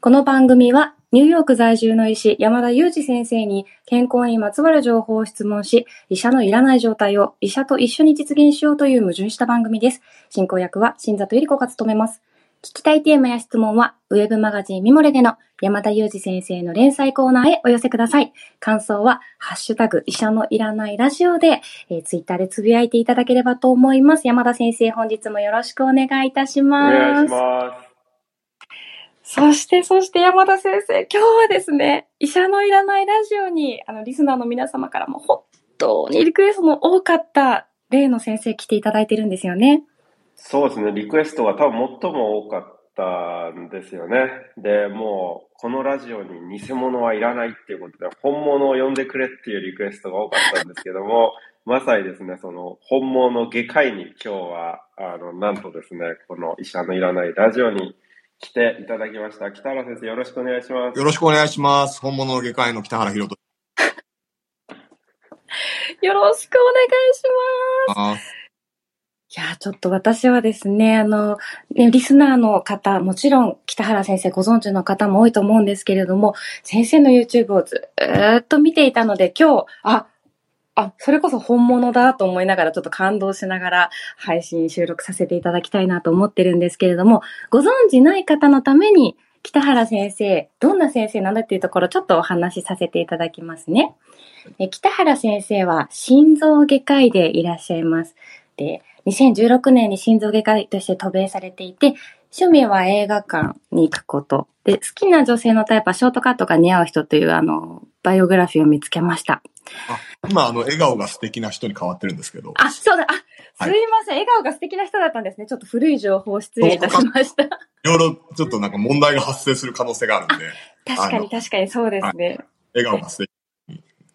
この番組は、ニューヨーク在住の医師、山田裕二先生に健康にまつわる情報を質問し、医者のいらない状態を医者と一緒に実現しようという矛盾した番組です。進行役は新里ゆり子が務めます。聞きたいテーマや質問は、ウェブマガジンミモレでの山田裕二先生の連載コーナーへお寄せください。感想は、ハッシュタグ、医者のいらないラジオで、えー、ツイッターでつぶやいていただければと思います。山田先生、本日もよろしくお願いいたします。お願いします。そして、そして山田先生、今日はですね、医者のいらないラジオに、あの、リスナーの皆様からも本当にリクエストの多かった例の先生来ていただいてるんですよね。そうですね、リクエストが多分最も多かったんですよね。で、もう、このラジオに偽物はいらないっていうことで、本物を呼んでくれっていうリクエストが多かったんですけども、まさにですね、その本物外科医に今日は、あの、なんとですね、この医者のいらないラジオに来ていただきました。北原先生、よろしくお願いします。よろしくお願いします。本物の外科医の北原博人 よろしくお願いします。いや、ちょっと私はですね、あの、ね、リスナーの方、もちろん北原先生ご存知の方も多いと思うんですけれども、先生の YouTube をずーっと見ていたので、今日、あ、あ、それこそ本物だと思いながら、ちょっと感動しながら配信収録させていただきたいなと思ってるんですけれども、ご存知ない方のために、北原先生、どんな先生なんだっていうところ、ちょっとお話しさせていただきますね。え北原先生は心臓外科医でいらっしゃいます。で、2016年に心臓外科医として渡米されていて、趣味は映画館に行くこと。で、好きな女性のタイプはショートカットが似合う人という、あの、バイオグラフィーを見つけました。今、あの、笑顔が素敵な人に変わってるんですけど。あ、そうだ、あ、すはいいません。笑顔が素敵な人だったんですね。ちょっと古い情報を失礼いたしました。いろいろちょっとなんか問題が発生する可能性があるんで、確かに確かにそうですね。笑顔が素敵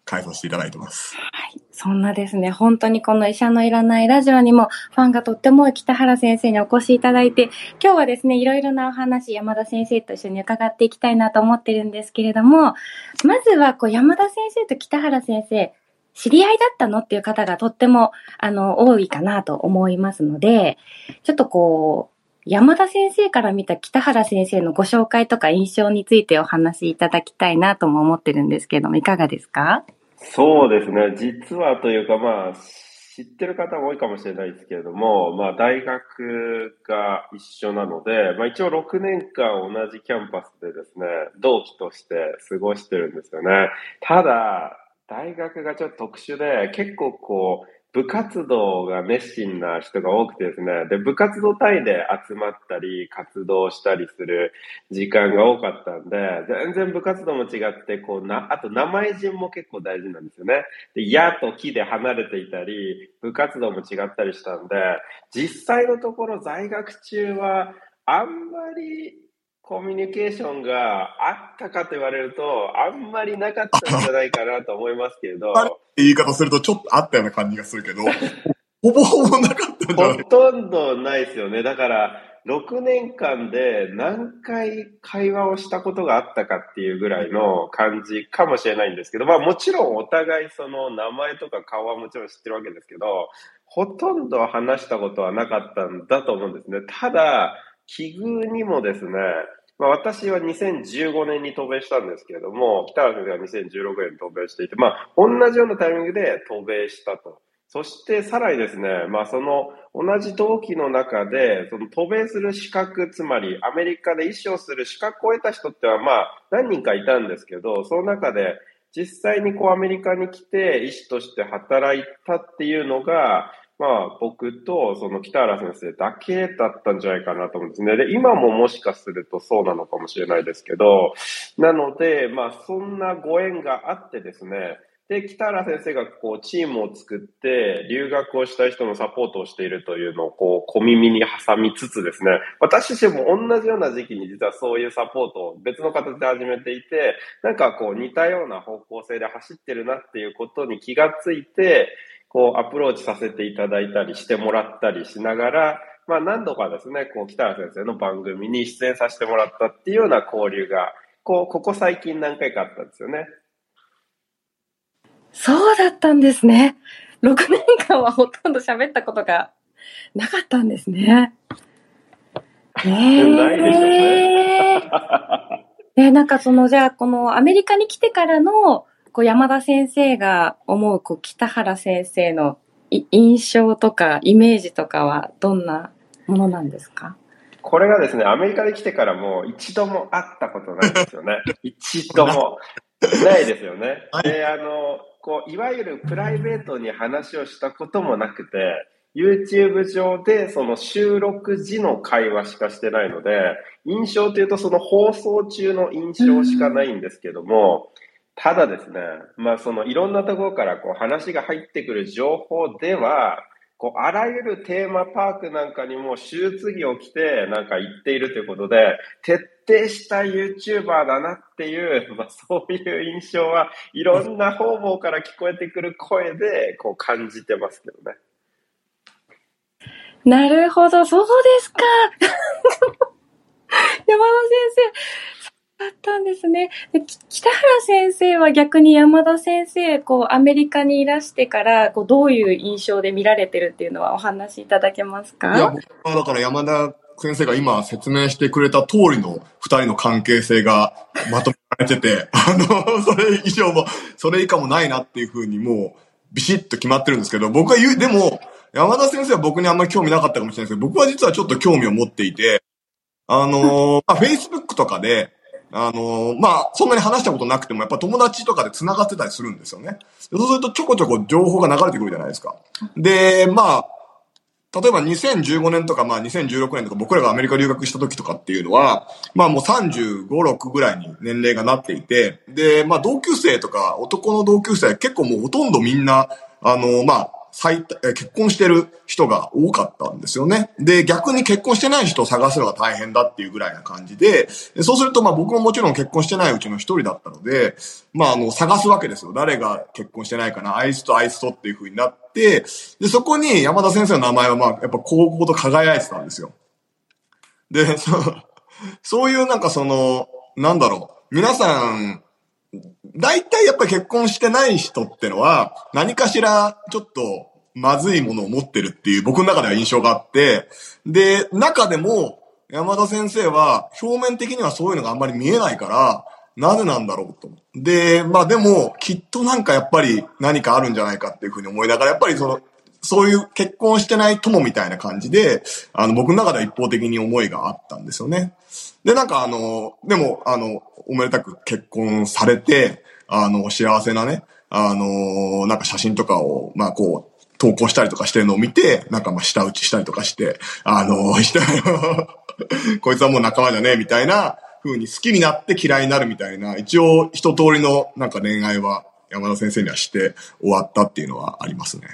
に変えさせていただいてます。はい。そんなですね、本当にこの医者のいらないラジオにもファンがとっても北原先生にお越しいただいて、今日はですね、いろいろなお話、山田先生と一緒に伺っていきたいなと思ってるんですけれども、まずはこう山田先生と北原先生、知り合いだったのっていう方がとっても、あの、多いかなと思いますので、ちょっとこう、山田先生から見た北原先生のご紹介とか印象についてお話しいただきたいなとも思ってるんですけども、いかがですか？そうですね。実はというか、まあ、知ってる方も多いかもしれないですけれども、まあ、大学が一緒なので、まあ、一応6年間同じキャンパスでですね、同期として過ごしてるんですよね。ただ、大学がちょっと特殊で、結構こう、部活動が熱心な人が多くてですね、で、部活動単位で集まったり、活動したりする時間が多かったんで、全然部活動も違って、こうな、あと名前順も結構大事なんですよね。で、矢と木で離れていたり、部活動も違ったりしたんで、実際のところ在学中は、あんまりコミュニケーションがあったかと言われると、あんまりなかったんじゃないかなと思いますけ れ？ど、言い方するとちょっとあったような感じがするけど、ほぼほぼなかったんじゃない？ほとんどないですよね。だから、6年間で何回会話をしたことがあったかっていうぐらいの感じかもしれないんですけど、まあもちろんお互いその名前とか顔はもちろん知ってるわけですけど、ほとんど話したことはなかったんだと思うんですね。ただ、奇遇にもですね、まあ、私は2015年に渡米したんですけれども、北原先生は2016年に渡米していて、まあ、同じようなタイミングで渡米したと。そしてさらにですね、まあその同じ同期の中で、その渡米する資格、つまりアメリカで医師をする資格を得た人ってはまあ何人かいたんですけど、その中で実際にこうアメリカに来て医師として働いたっていうのが、まあ僕とその北原先生だけだったんじゃないかなと思うんですね。で、今ももしかするとそうなのかもしれないですけど、なので、まあそんなご縁があってですね、で、北原先生がこうチームを作って留学をしたい人のサポートをしているというのをこう小耳に挟みつつですね、私自身も同じような時期に実はそういうサポートを別の形で始めていて、なんかこう似たような方向性で走ってるなっていうことに気がついて、こうアプローチさせていただいたりしてもらったりしながら、まあ何度かですね、こう北原先生の番組に出演させてもらったっていうような交流が、こう、ここ最近何回かあったんですよね。そうだったんですね。6年間はほとんど喋ったことがなかったんですね。えないでしょうえね。ね、なんかその、じゃあ、このアメリカに来てからの、こう、山田先生が思う、こう、北原先生のい印象とか、イメージとかは、どんなものなんですか？これがですね、アメリカに来てからも一度も会ったことないんですよね。一度も。ないですよね。で、あの、こう、いわゆるプライベートに話をしたこともなくて、YouTube 上でその収録時の会話しかしてないので、印象というとその放送中の印象しかないんですけども、ただですね、まあそのいろんなところからこう話が入ってくる情報では、こうあらゆるテーマパークなんかにも手術着を着てなんか行っているということで、徹底した YouTuber だなっていう、まあそういう印象はいろんな方々から聞こえてくる声でこう感じてますけどね。なるほど、そうですか。山田先生、だったんですね。で北原先生は逆に山田先生、こう、アメリカにいらしてから、こう、どういう印象で見られてるっていうのはお話しいただけますか？いや、僕はだから山田先生が今説明してくれた通りの二人の関係性がまとめられてて、あの、それ以上も、それ以下もないなっていうふうにもう、ビシッと決まってるんですけど、僕は言う、でも、山田先生は僕にあんまり興味なかったかもしれないですけど、僕は実はちょっと興味を持っていて、あの、まあ、Facebook とかで、あのー、まあ、そんなに話したことなくても、やっぱ友達とかで繋がってたりするんですよね。そうするとちょこちょこ情報が流れてくるじゃないですか。で、まあ、例えば2015年とか、まあ2016年とか僕らがアメリカ留学した時とかっていうのは、まあもう35、6ぐらいに年齢がなっていて、で、まあ同級生とか男の同級生結構もうほとんどみんな、あの、まあ最結婚してる人が多かったんですよね。で、逆に結婚してない人を探すのが大変だっていうぐらいな感じで、そうするとまあ僕ももちろん結婚してないうちの一人だったので、まああの探すわけですよ。誰が結婚してないかな、あいつとあいつとっていう風になって、で、そこに山田先生の名前はまあやっぱ高校と輝いてたんですよ。で、そうそういうなんかその、なんだろう、皆さん、大体やっぱり結婚してない人ってのは、何かしらちょっとまずいものを持ってるっていう僕の中では印象があって、で、中でも山田先生は表面的にはそういうのがあんまり見えないから、なぜなんだろうと。で、まあでも、きっとなんかやっぱり何かあるんじゃないかっていうふうに思いながら、やっぱりその、そういう結婚してない友みたいな感じで、あの、僕の中では一方的に思いがあったんですよね。で、なんかあの、でも、あの、おめでたく結婚されて、あの、幸せなね、あの、なんか写真とかを、まあこう、投稿したりとかしてるのを見て、なんかまあ下打ちしたりとかして、あの、して、こいつはもう仲間だねえ、みたいな風に好きになって嫌いになるみたいな、一応一通りのなんか恋愛は山田先生にはして終わったっていうのはありますね。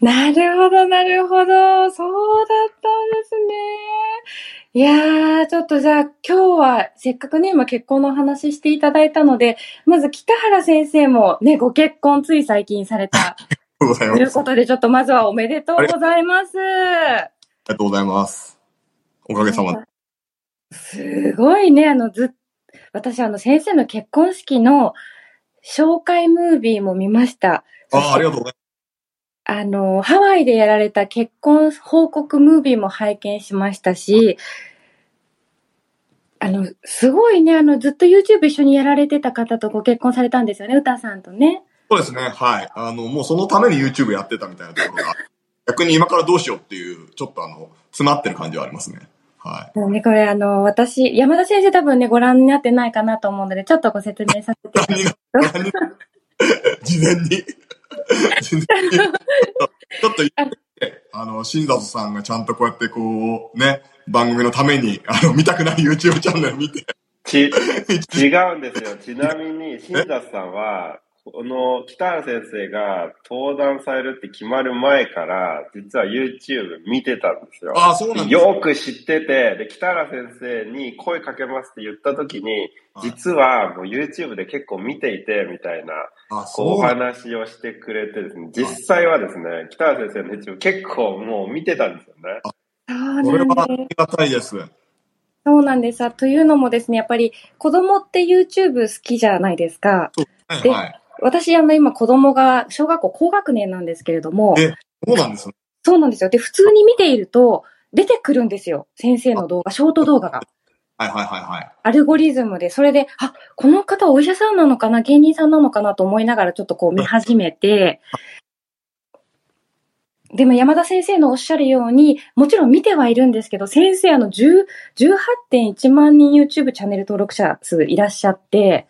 なるほど、なるほど。そうだったんですね。いやー、ちょっとじゃあ今日はせっかくね、今結婚の話していただいたので、まず北原先生もね、ご結婚つい最近された。ということで、ちょっとまずはおめでとうございます。ありがとうございます。おかげさまで。すごいね、あの、ず私、あの、先生の結婚式の紹介ムービーも見ました。ああ、ありがとうございあの、ハワイでやられた結婚報告ムービーも拝見しましたし、あの、すごいね、あの、ずっと YouTube 一緒にやられてた方とご結婚されたんですよね、歌さんとね。そうですね、はい。あの、もうそのために YouTube やってたみたいなところが、逆に今からどうしようっていう、ちょっとあの、詰まってる感じはありますね。はい。もうね、これあの、私、山田先生多分ね、ご覧になってないかなと思うので、ちょっとご説明させていただきます。事前に、事前に、ちょっと言って、あの、新里さんがちゃんとこうやってこう、ね、番組のために、あの、見たくない YouTube チャンネル見て、ち、違うんですよ。ちなみに、新里さんは、この北原先生が登壇されるって決まる前から、実は YouTube 見てたんですよ。ああ、そうなんですよく知ってて、で、北原先生に声かけますって言った時に、実はもう YouTube で結構見ていて、みたいな、あ、こう話をしてくれてですね、実際はですね、北原先生の YouTube 結構もう見てたんですよね。それはあなんです。りがたいです。そうなんです。あというのもですね、やっぱり子供って YouTube 好きじゃないですか。ではい。私、あの、今子供が小学校高学年なんですけれども、えそうなんですね。そうなんですよ。で、普通に見ていると、出てくるんですよ。先生の動画、ショート動画が。はいはいはいはい。アルゴリズムで、それで、あ、この方お医者さんなのかな、芸人さんなのかなと思いながらちょっとこう見始めて、でも山田先生のおっしゃるように、もちろん見てはいるんですけど、先生あの10 18.1万人 YouTube チャンネル登録者数いらっしゃって、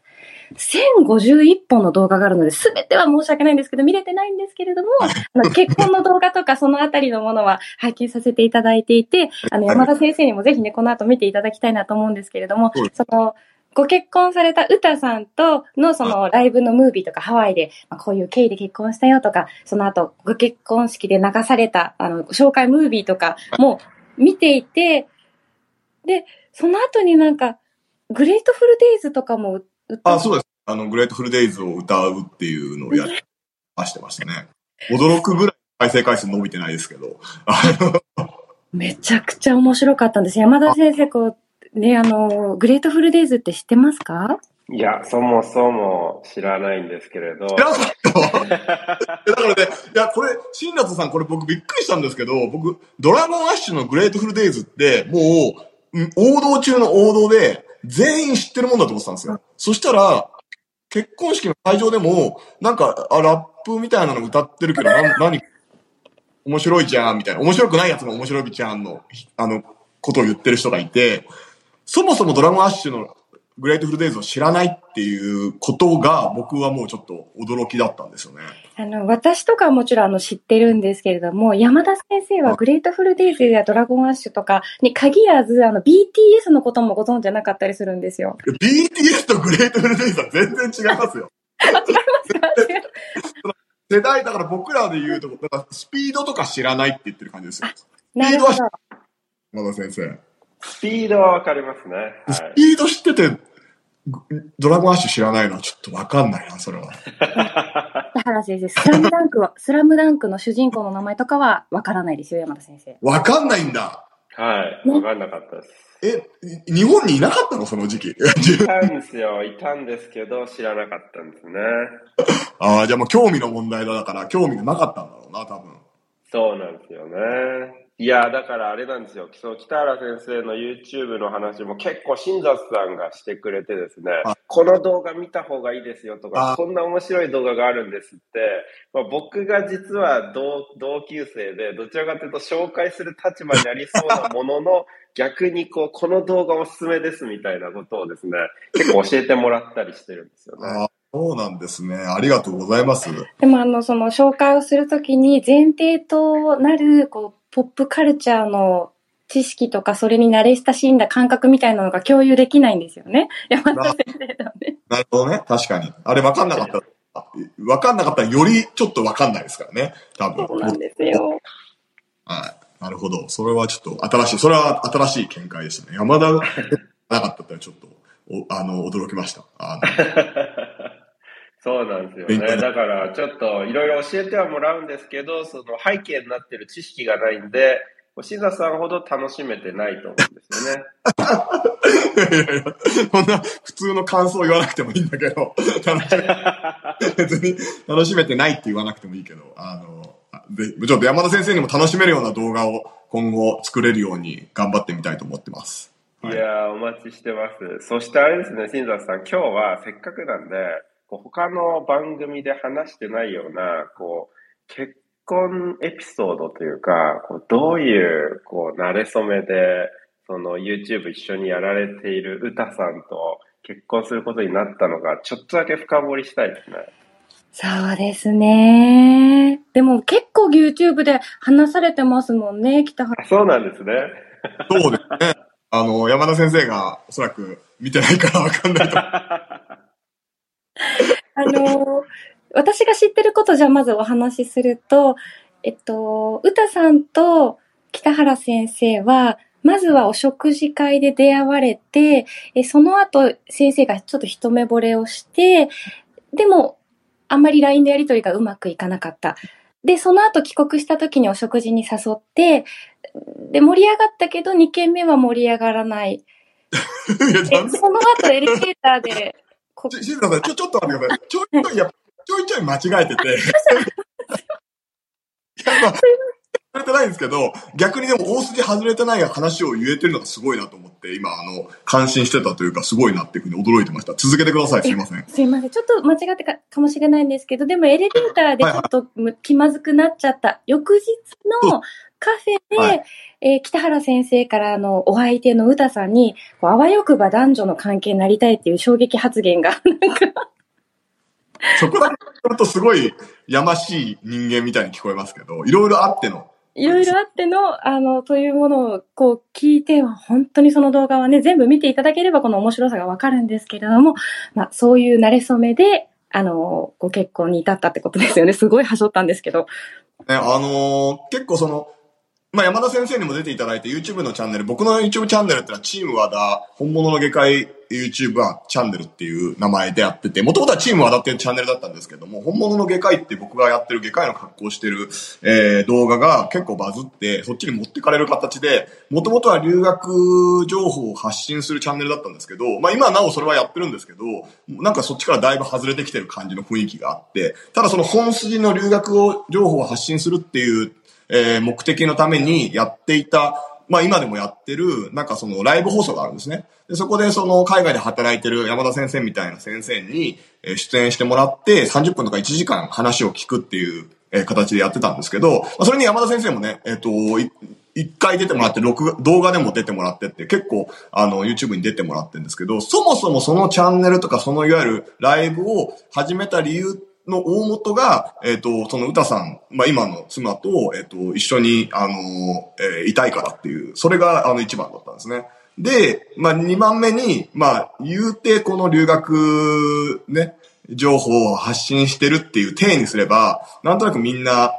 1051本の動画があるので、すべては申し訳ないんですけど、見れてないんですけれども、あの 結婚の動画とかそのあたりのものは拝見させていただいていて、あの山田先生にもぜひね、この後見ていただきたいなと思うんですけれどもその、ご結婚された歌さんとのそのライブのムービーとかハワイで、まあ、こういう経緯で結婚したよとか、その後ご結婚式で流されたあの紹介ムービーとかも見ていて、で、その後になんか、グレートフルデイズとかも歌あ、そうです。あの、グレートフルデイズを歌うっていうのをやりましてましたね。驚くぐらい再生回数伸びてないですけど。めちゃくちゃ面白かったんです。山田先生、こう、ね、あの、グレートフルデイズって知ってますか？いや、そもそも知らないんですけれど。知らなかっただからね、いや、これ、新里さん、これ僕びっくりしたんですけど、僕、ドラゴンアッシュのグレートフルデイズって、もう、うん王道中の王道で、全員知ってるもんだと思ってたんですよ。そしたら、結婚式の会場でも、なんか、あ、ラップみたいなの歌ってるけど、な何、面白いじゃん、みたいな。面白くないやつも面白いじゃんの、あの、ことを言ってる人がいて、そもそもドラゴンアッシュのグレートフルデイズを知らないっていうことが、僕はもうちょっと驚きだったんですよね。あの、私とかはもちろんあの知ってるんですけれども、山田先生はグレートフルデイズやドラゴンアッシュとかに限らず、あの、BTS のこともご存知じゃなかったりするんですよ。BTS とグレートフルデイズは全然違いますよ。あ、違いますか世代、だから僕らで言うと、だからスピードとか知らないって言ってる感じですよ。なるほど。まだ先生。スピードはわかりますね。スはい。ピード知ってて、ぐドラゴンアッシュ知らないのはちょっとわかんないな、それは。田原先生、スラムダンクは、スラムダンクの主人公の名前とかはわからないですよ、山田先生。わかんないんだ。はい。わかんなかったです。え、い日本にいなかったのその時期？いたんですよ。いたんですけど、知らなかったんですね。ああ、じゃあもう興味の問題だから、興味がなかったんだろうな、多分。そうなんですよね。いや、だからあれなんですよ。その北原先生の YouTube の話も結構新雑さんがしてくれてですねあ、この動画見た方がいいですよとかあ、こんな面白い動画があるんですって、まあ、僕が実は同同級生で、どちらかというと紹介する立場にありそうなものの、逆にこう、この動画おすすめですみたいなことをですね、結構教えてもらったりしてるんですよね。そうなんですね。ありがとうございます。でもあの、その紹介をするときに前提となる、こう、ポップカルチャーの知識とか、それに慣れ親しんだ感覚みたいなのが共有できないんですよね。山田先生とはね。なるほどね。確かに。あれ分かんなかったら、あ分かんなかったらよりちょっと分かんないですからね。多分。そうなんですよ。はい。なるほど。それはちょっと新しい、それは新しい見解でしたね。山田がなかったってちょっと、おあの、驚きました。あのそうなんですよね。だから、ちょっといろいろ教えてはもらうんですけど、その背景になってる知識がないんで、シザさんほど楽しめてないと思うんですよね。いやいや、こんな普通の感想言わなくてもいいんだけど、楽しめ 別に楽しめてないって言わなくてもいいけど、あの、あでちょっと山田先生にも楽しめるような動画を今後作れるように頑張ってみたいと思ってます。いやー、お待ちしてます。そしてあれですね、新座さん、今日はせっかくなんで、こう他の番組で話してないような、こう、結婚エピソードというか、こうどういう、こう、慣れ初めで、その YouTube 一緒にやられている歌さんと結婚することになったのが、ちょっとだけ深掘りしたいですね。そうですね。でも結構 YouTube で話されてますもんね、北原。あそうなんですね。そうですね。あの、山田先生がおそらく見てないからわかんないと思う。あの、私が知ってることじゃあまずお話しすると、えっと、歌さんと北原先生は、まずはお食事会で出会われて、えその後先生がちょっと一目惚れをして、でも、あんまり LINE のやりとりがうまくいかなかった。で、その後帰国した時にお食事に誘って、で、盛り上がったけど2軒目は盛り上がらない。いその後エレベーターで、静香さん、ちょ、ちょっと待ってください。ちょいちょい、ちょいちょい間違えてて。いやまあそれてないんですけど、逆にでも大筋外れてない話を言えてるのがすごいなと思って、今、あの、感心してたというか、すごいなっていうふうに驚いてました。続けてください。すいません。すいません。ちょっと間違ってかかもしれないんですけど、でもエレベーターでちょっとむ気まずくなっちゃった翌日のカフェで、はいえー北原先生からあのお相手の歌さんに、こうあわよくば男女の関係になりたいっていう衝撃発言が、なんか、そこだけ聞くとすごいやましい人間みたいに聞こえますけど、いろいろあっての。いろいろあっての、あの、というものをこう聞いて、本当にその動画はね、全部見ていただければこの面白さがわかるんですけれども、まあ、そういう慣れ初めで、あの、ご結婚に至ったってことですよね。すごいはしょったんですけど。ね、あのー結構その、まあ、山田先生にも出ていただいて YouTube のチャンネル、僕の YouTube チャンネルってのはチーム和田、本物の外科医 YouTuber チャンネルっていう名前でやってて、もともとはチーム和田っていうチャンネルだったんですけども、本物の外科医って僕がやってる外科医の格好してる、えー、動画が結構バズって、そっちに持ってかれる形で、もともとは留学情報を発信するチャンネルだったんですけど、まあ今なおそれはやってるんですけど、なんかそっちからだいぶ外れてきてる感じの雰囲気があって、ただその本筋の留学を情報を発信するっていうえー目的のためにやっていた、まあ今でもやってる、なんかそのライブ放送があるんですね。でそこでその海外で働いてる山田先生みたいな先生に出演してもらって30分とか1時間話を聞くっていう形でやってたんですけど、まあそれに山田先生もね、えっ、と、い一回出てもらって、録画動画でも出てもらってって、結構、あの、YouTube に出てもらってるんですけど、そもそもそのチャンネルとか、そのいわゆるライブを始めた理由っの大元が、えっ、と、その歌さん、まあ、今の妻と、えっ、と、一緒に、あの、えーいたいからっていう、それが、あの、一番だったんですね。で、まあ、二番目に、まあ、言うて、この留学、ね、情報を発信してるっていう体にすれば、なんとなくみんな、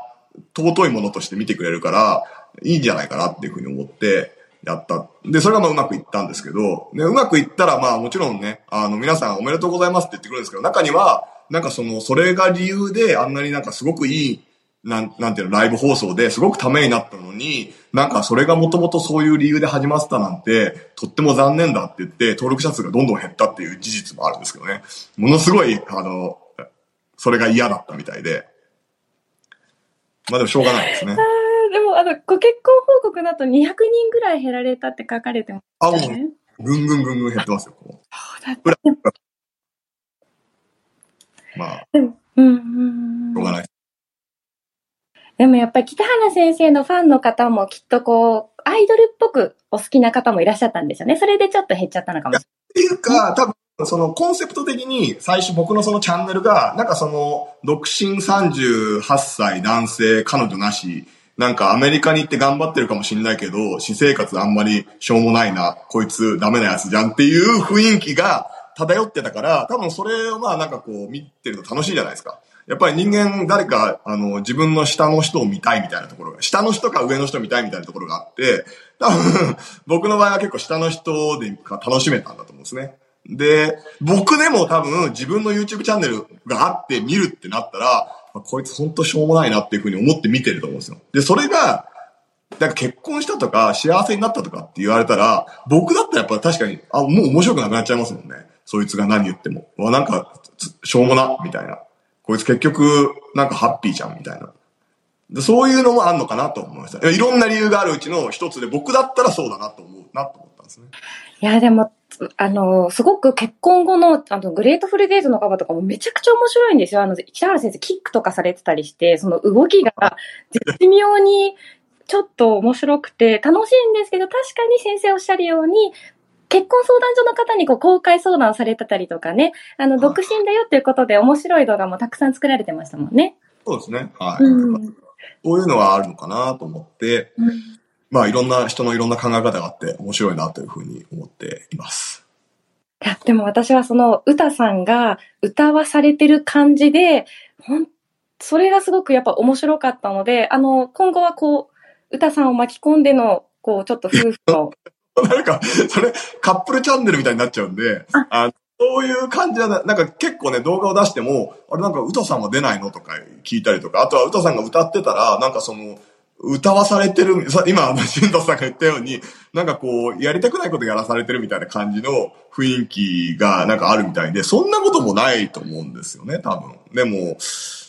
尊いものとして見てくれるから、いいんじゃないかなっていうふうに思って、やった。で、それがまあうまくいったんですけど、ね、うまくいったらまあもちろんね、あの皆さんおめでとうございますって言ってくるんですけど、中には、なんかその、それが理由であんなになんかすごくいい、なん、なんていうの、ライブ放送ですごくためになったのに、なんかそれがもともとそういう理由で始まってたなんて、とっても残念だって言って、登録者数がどんどん減ったっていう事実もあるんですけどね。ものすごい、あの、それが嫌だったみたいで。まあでもしょうがないですね。でも、あの、ご結婚報告の後200人ぐらい減られたって書かれてまあ、もう。ぐんぐんぐんぐん減ってますよ、こそうだっう。た。まあ、でも、うんうんうんしょうがない。でもやっぱり北原先生のファンの方もきっとこう、アイドルっぽくお好きな方もいらっしゃったんですよね。それでちょっと減っちゃったのかもしっていうか、多分、そのコンセプト的に最初僕のそのチャンネルが、なんかその、独身38歳男性彼女なし、なんかアメリカに行って頑張ってるかもしれないけど、私生活あんまりしょうもないな、こいつダメなやつじゃんっていう雰囲気が漂ってたから、多分それをまあなんかこう見てると楽しいじゃないですか。やっぱり人間誰か、あの、自分の下の人を見たいみたいなところが、下の人か上の人を見たいみたいなところがあって、多分、僕の場合は結構下の人で楽しめたんだと思うんですね。で、僕でも多分自分の YouTube チャンネルがあって見るってなったら、こいつ本当しょうもないなっていうふうに思って見てると思うんですよ。で、それが、なんか結婚したとか幸せになったとかって言われたら、僕だったらやっぱ確かに、あ、もう面白くなくなっちゃいますもんね。そいつが何言っても。うわ、なんか、つしょうもな、みたいな。こいつ結局、なんかハッピーじゃん、みたいな。でそういうのもあんのかなと思いました。いろんな理由があるうちの一つで、僕だったらそうだなと思うなと思ったんですね。いや、でも、あの、すごく結婚後の、あの、グレートフルデイズのカバーとかもめちゃくちゃ面白いんですよ。あの、北原先生、キックとかされてたりして、その動きが絶妙にちょっと面白くて楽しいんですけど、確かに先生おっしゃるように、結婚相談所の方にこう公開相談されてたりとかね、あの、独身だよっていうことで面白い動画もたくさん作られてましたもんね。そうですね。はい。うん。そういうのはあるのかなと思って、まあいろんな人のいろんな考え方があって面白いなというふうに思っています。いや、でも私はその歌さんが歌わされてる感じで、ほん、それがすごくやっぱ面白かったので、あの、今後はこう、歌さんを巻き込んでの、こう、ちょっと夫婦の、なんか、それ、カップルチャンネルみたいになっちゃうんで、あそういう感じはな、なんか結構ね、動画を出しても、あれなんか歌さんは出ないのとか聞いたりとか、あとは歌さんが歌ってたら、なんかその、歌わされてる、さ今、新藤さんが言ったように、なんかこう、やりたくないことやらされてるみたいな感じの雰囲気がなんかあるみたいで、そんなこともないと思うんですよね、多分。でも、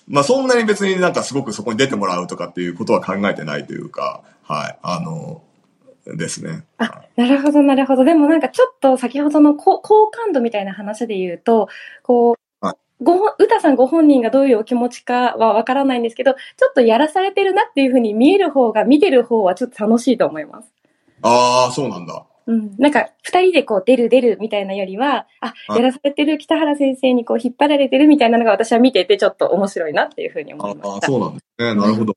まあそんなに別になんかすごくそこに出てもらうとかっていうことは考えてないというか、はい、あの、ですね。あ、なるほど、なるほど。でもなんかちょっと先ほどの好感度みたいな話で言うと、こう、ご本、歌さんご本人がどういうお気持ちかはわからないんですけど、ちょっとやらされてるなっていうふうに見える方が、見てる方はちょっと楽しいと思います。ああ、そうなんだ。うん。なんか、二人でこう、出る出るみたいなよりは、あ、やらされてる北原先生にこう、引っ張られてるみたいなのが私は見てて、ちょっと面白いなっていうふうに思いました。ああ、そうなんですね。なるほど。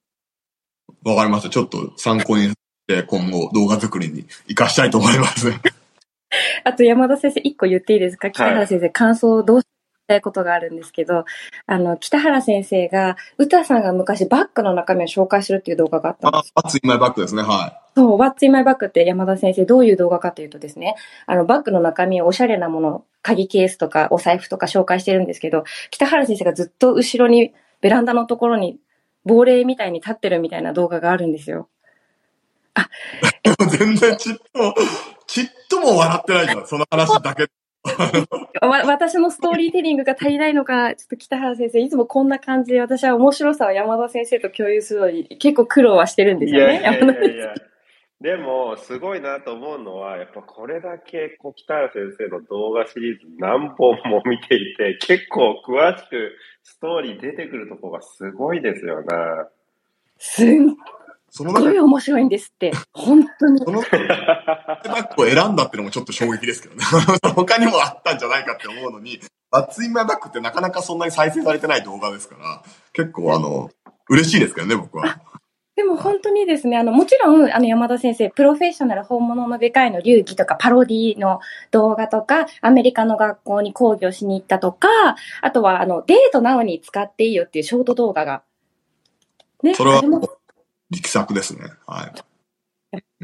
わかりました。ちょっと参考にして今後動画作りに活かしたいと思います。あと山田先生、一個言っていいですか？北原先生、はい、感想どうしたいことがあるんですけど、あの、北原先生が、歌さんが昔バッグの中身を紹介するっていう動画があったんです。あ、What's in my bag ですね、はい。そう、What's in my bag って山田先生どういう動画かというとですね、あの、バッグの中身をおしゃれなもの、鍵ケースとかお財布とか紹介してるんですけど、北原先生がずっと後ろに、ベランダのところに、亡霊みたいに立ってるみたいな動画があるんですよ。あ、全然ちっと、ちっとも笑ってないじゃん、その話だけ。わ私のストーリーテリングが足りないのか、ちょっと北原先生、いつもこんな感じで私は面白さを山田先生と共有するのに結構苦労はしてるんですよね。いやいやいやいやでも、すごいなと思うのは、やっぱこれだけこう北原先生の動画シリーズ何本も見ていて、結構詳しくストーリー出てくるとこがすごいですよね。すんその中で。面白いんですって。本当に。そのバッグを選んだってのもちょっと衝撃ですけどね。他にもあったんじゃないかって思うのに、バッツインマイバッグってなかなかそんなに再生されてない動画ですから、結構あの、嬉しいですけどね、僕は。でも本当にですね、あの、もちろん、あの、山田先生、プロフェッショナル本物の外科医の流儀とか、パロディの動画とか、アメリカの学校に講義をしに行ったとか、あとは、あの、デートなおに使っていいよっていうショート動画が、ね、それは、力作ですね。はい。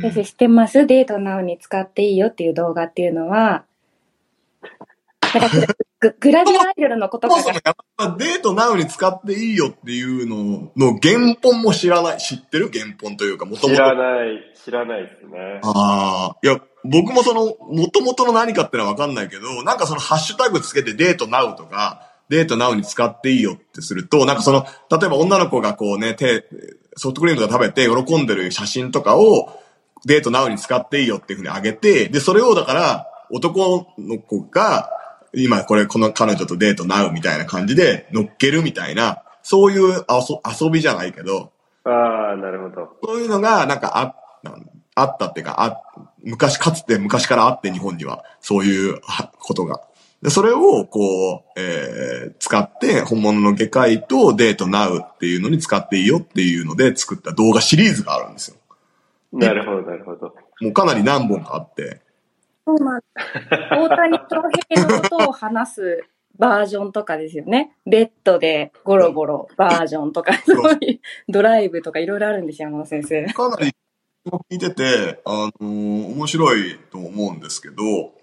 先生知ってます、デートなのに使っていいよっていう動画っていうのは、なんかグ グラビアアイドルのことかが。デートなのに使っていいよっていうのの原本も知らない。知ってる原本というか、もともと。知らない、知らないですね。ああ。いや、僕もその、もともとの何かってのはわかんないけど、なんかそのハッシュタグつけてデートなうとか、デートなうに使っていいよってすると、なんかその、例えば女の子がこうね、手、ソフトクリームとか食べて喜んでる写真とかをデートなうに使っていいよっていうふうにあげて、で、それをだから男の子が今これこの彼女とデートなうみたいな感じで乗っけるみたいな、そういう遊びじゃないけど。ああ、なるほど。そういうのがなんかああったっていうか、あ昔、かつて昔からあって日本には、そういうことが。で、それを、こう、えー、使って、本物の外科医とデートナウっていうのに使っていいよっていうので作った動画シリーズがあるんですよ。なるほど、なるほど。もうかなり何本かあって。そうなん大谷翔平のことを話すバージョンとかですよね。ベッドでゴロゴロバージョンとか、そういうドライブとかいろいろあるんですよ、山田先生。かなり聞いてて、あのー、面白いと思うんですけど、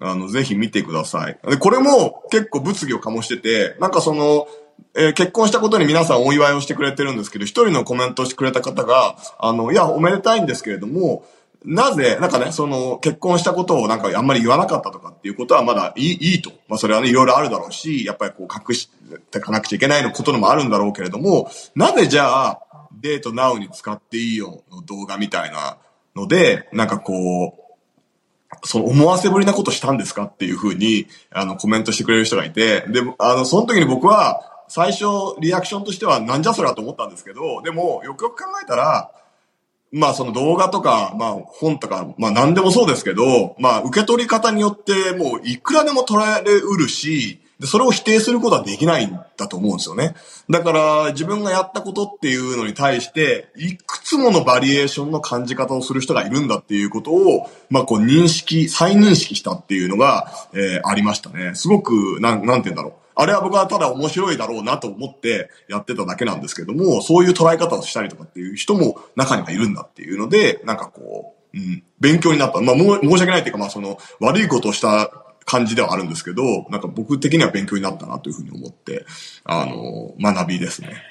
あの、ぜひ見てください。で、これも結構物議を醸してて、なんかその、えー、結婚したことに皆さんお祝いをしてくれてるんですけど、一人のコメントしてくれた方が、あの、いや、おめでたいんですけれども、なぜ、なんかね、その、結婚したことをなんかあんまり言わなかったとかっていうことはまだいい、いいと。まあそれはね、いろいろあるだろうし、やっぱりこう隠してかなくちゃいけないのことのもあるんだろうけれども、なぜじゃあ、デートナウに使っていいよの動画みたいなので、なんかこう、その思わせぶりなことしたんですかっていうふうに、あの、コメントしてくれる人がいて、で、あの、その時に僕は、最初、リアクションとしては、なんじゃそりゃと思ったんですけど、でも、よくよく考えたら、まあその動画とか、まあ本とか、まあ何でもそうですけど、まあ受け取り方によってもういくらでも捉えれうるし、で、それを否定することはできないんだと思うんですよね。だから、自分がやったことっていうのに対して、いくつものバリエーションの感じ方をする人がいるんだっていうことを、まあ、こう認識、再認識したっていうのが、えー、ありましたね。すごく、なん、なんて言うんだろう。あれは僕はただ面白いだろうなと思ってやってただけなんですけども、そういう捉え方をしたりとかっていう人も中にはいるんだっていうので、なんかこう、うん、勉強になった。まあ、申し訳ないっていうか、まあ、その、悪いことをした感じではあるんですけど、なんか僕的には勉強になったなというふうに思って、あの、学びですね。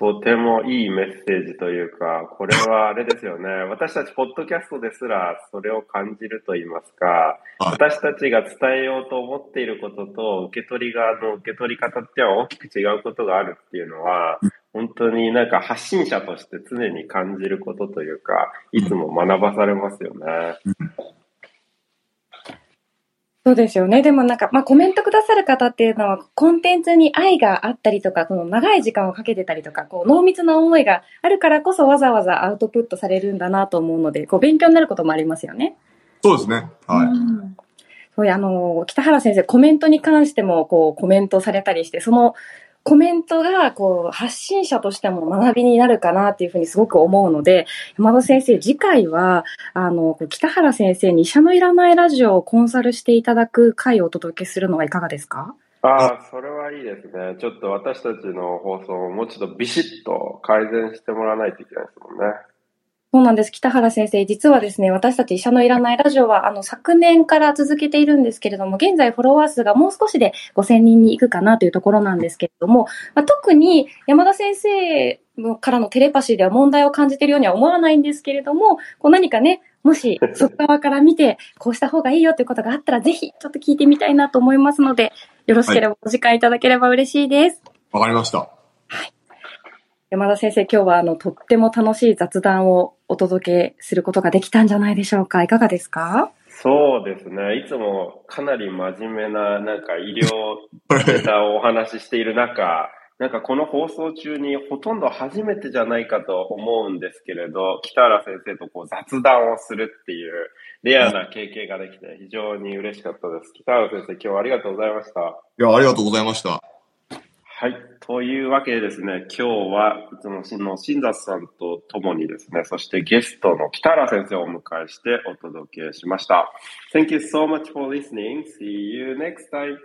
とてもいいメッセージというか、これはあれですよね。私たち、ポッドキャストですらそれを感じると言いますか、はい私たちが伝えようと思っていることと、受け取り側の受け取り方っては大きく違うことがあるっていうのは、本当になんか発信者として常に感じることというか、いつも学ばされますよね。そうですよね。でもなんか、まあコメントくださる方っていうのは、コンテンツに愛があったりとか、この長い時間をかけてたりとか、こう濃密な思いがあるからこそわざわざアウトプットされるんだなと思うので、こう勉強になることもありますよね。そうですね。はい。うんそうあの、北原先生、コメントに関しても、こう、コメントされたりして、そのコメントが、こう、発信者としても学びになるかなっていうふうにすごく思うので、山田先生、次回は、あの、北原先生に医者のいらないラジオをコンサルしていただく回をお届けするのはいかがですか？ああ、それはいいですね。ちょっと私たちの放送をもうちょっとビシッと改善してもらわないといけないですもんね。そうなんです。北原先生、実はですね、私たち医者のいらないラジオは、あの、昨年から続けているんですけれども、現在フォロワー数がもう少しで5000人に行くかなというところなんですけれども、まあ、特に山田先生からのテレパシーでは問題を感じているようには思わないんですけれども、こう何かね、もし外側から見て、こうした方がいいよということがあったら、ぜひちょっと聞いてみたいなと思いますので、よろしければお時間いただければ嬉しいです。わかりました。山田先生、今日はあの、とっても楽しい雑談をお届けすることができたんじゃないでしょうか。いかがですか？そうですね。いつもかなり真面目な、なんか医療ネタをお話ししている中、なんかこの放送中にほとんど初めてじゃないかと思うんですけれど、北原先生とこう雑談をするっていうレアな経験ができて非常に嬉しかったです。北原先生、今日はありがとうございました。いや、ありがとうございました。はい。というわけでですね、今日はいつもの新雑さんと共にですね、そしてゲストの北原先生をお迎えしてお届けしました。Thank you so much for listening. See you next time.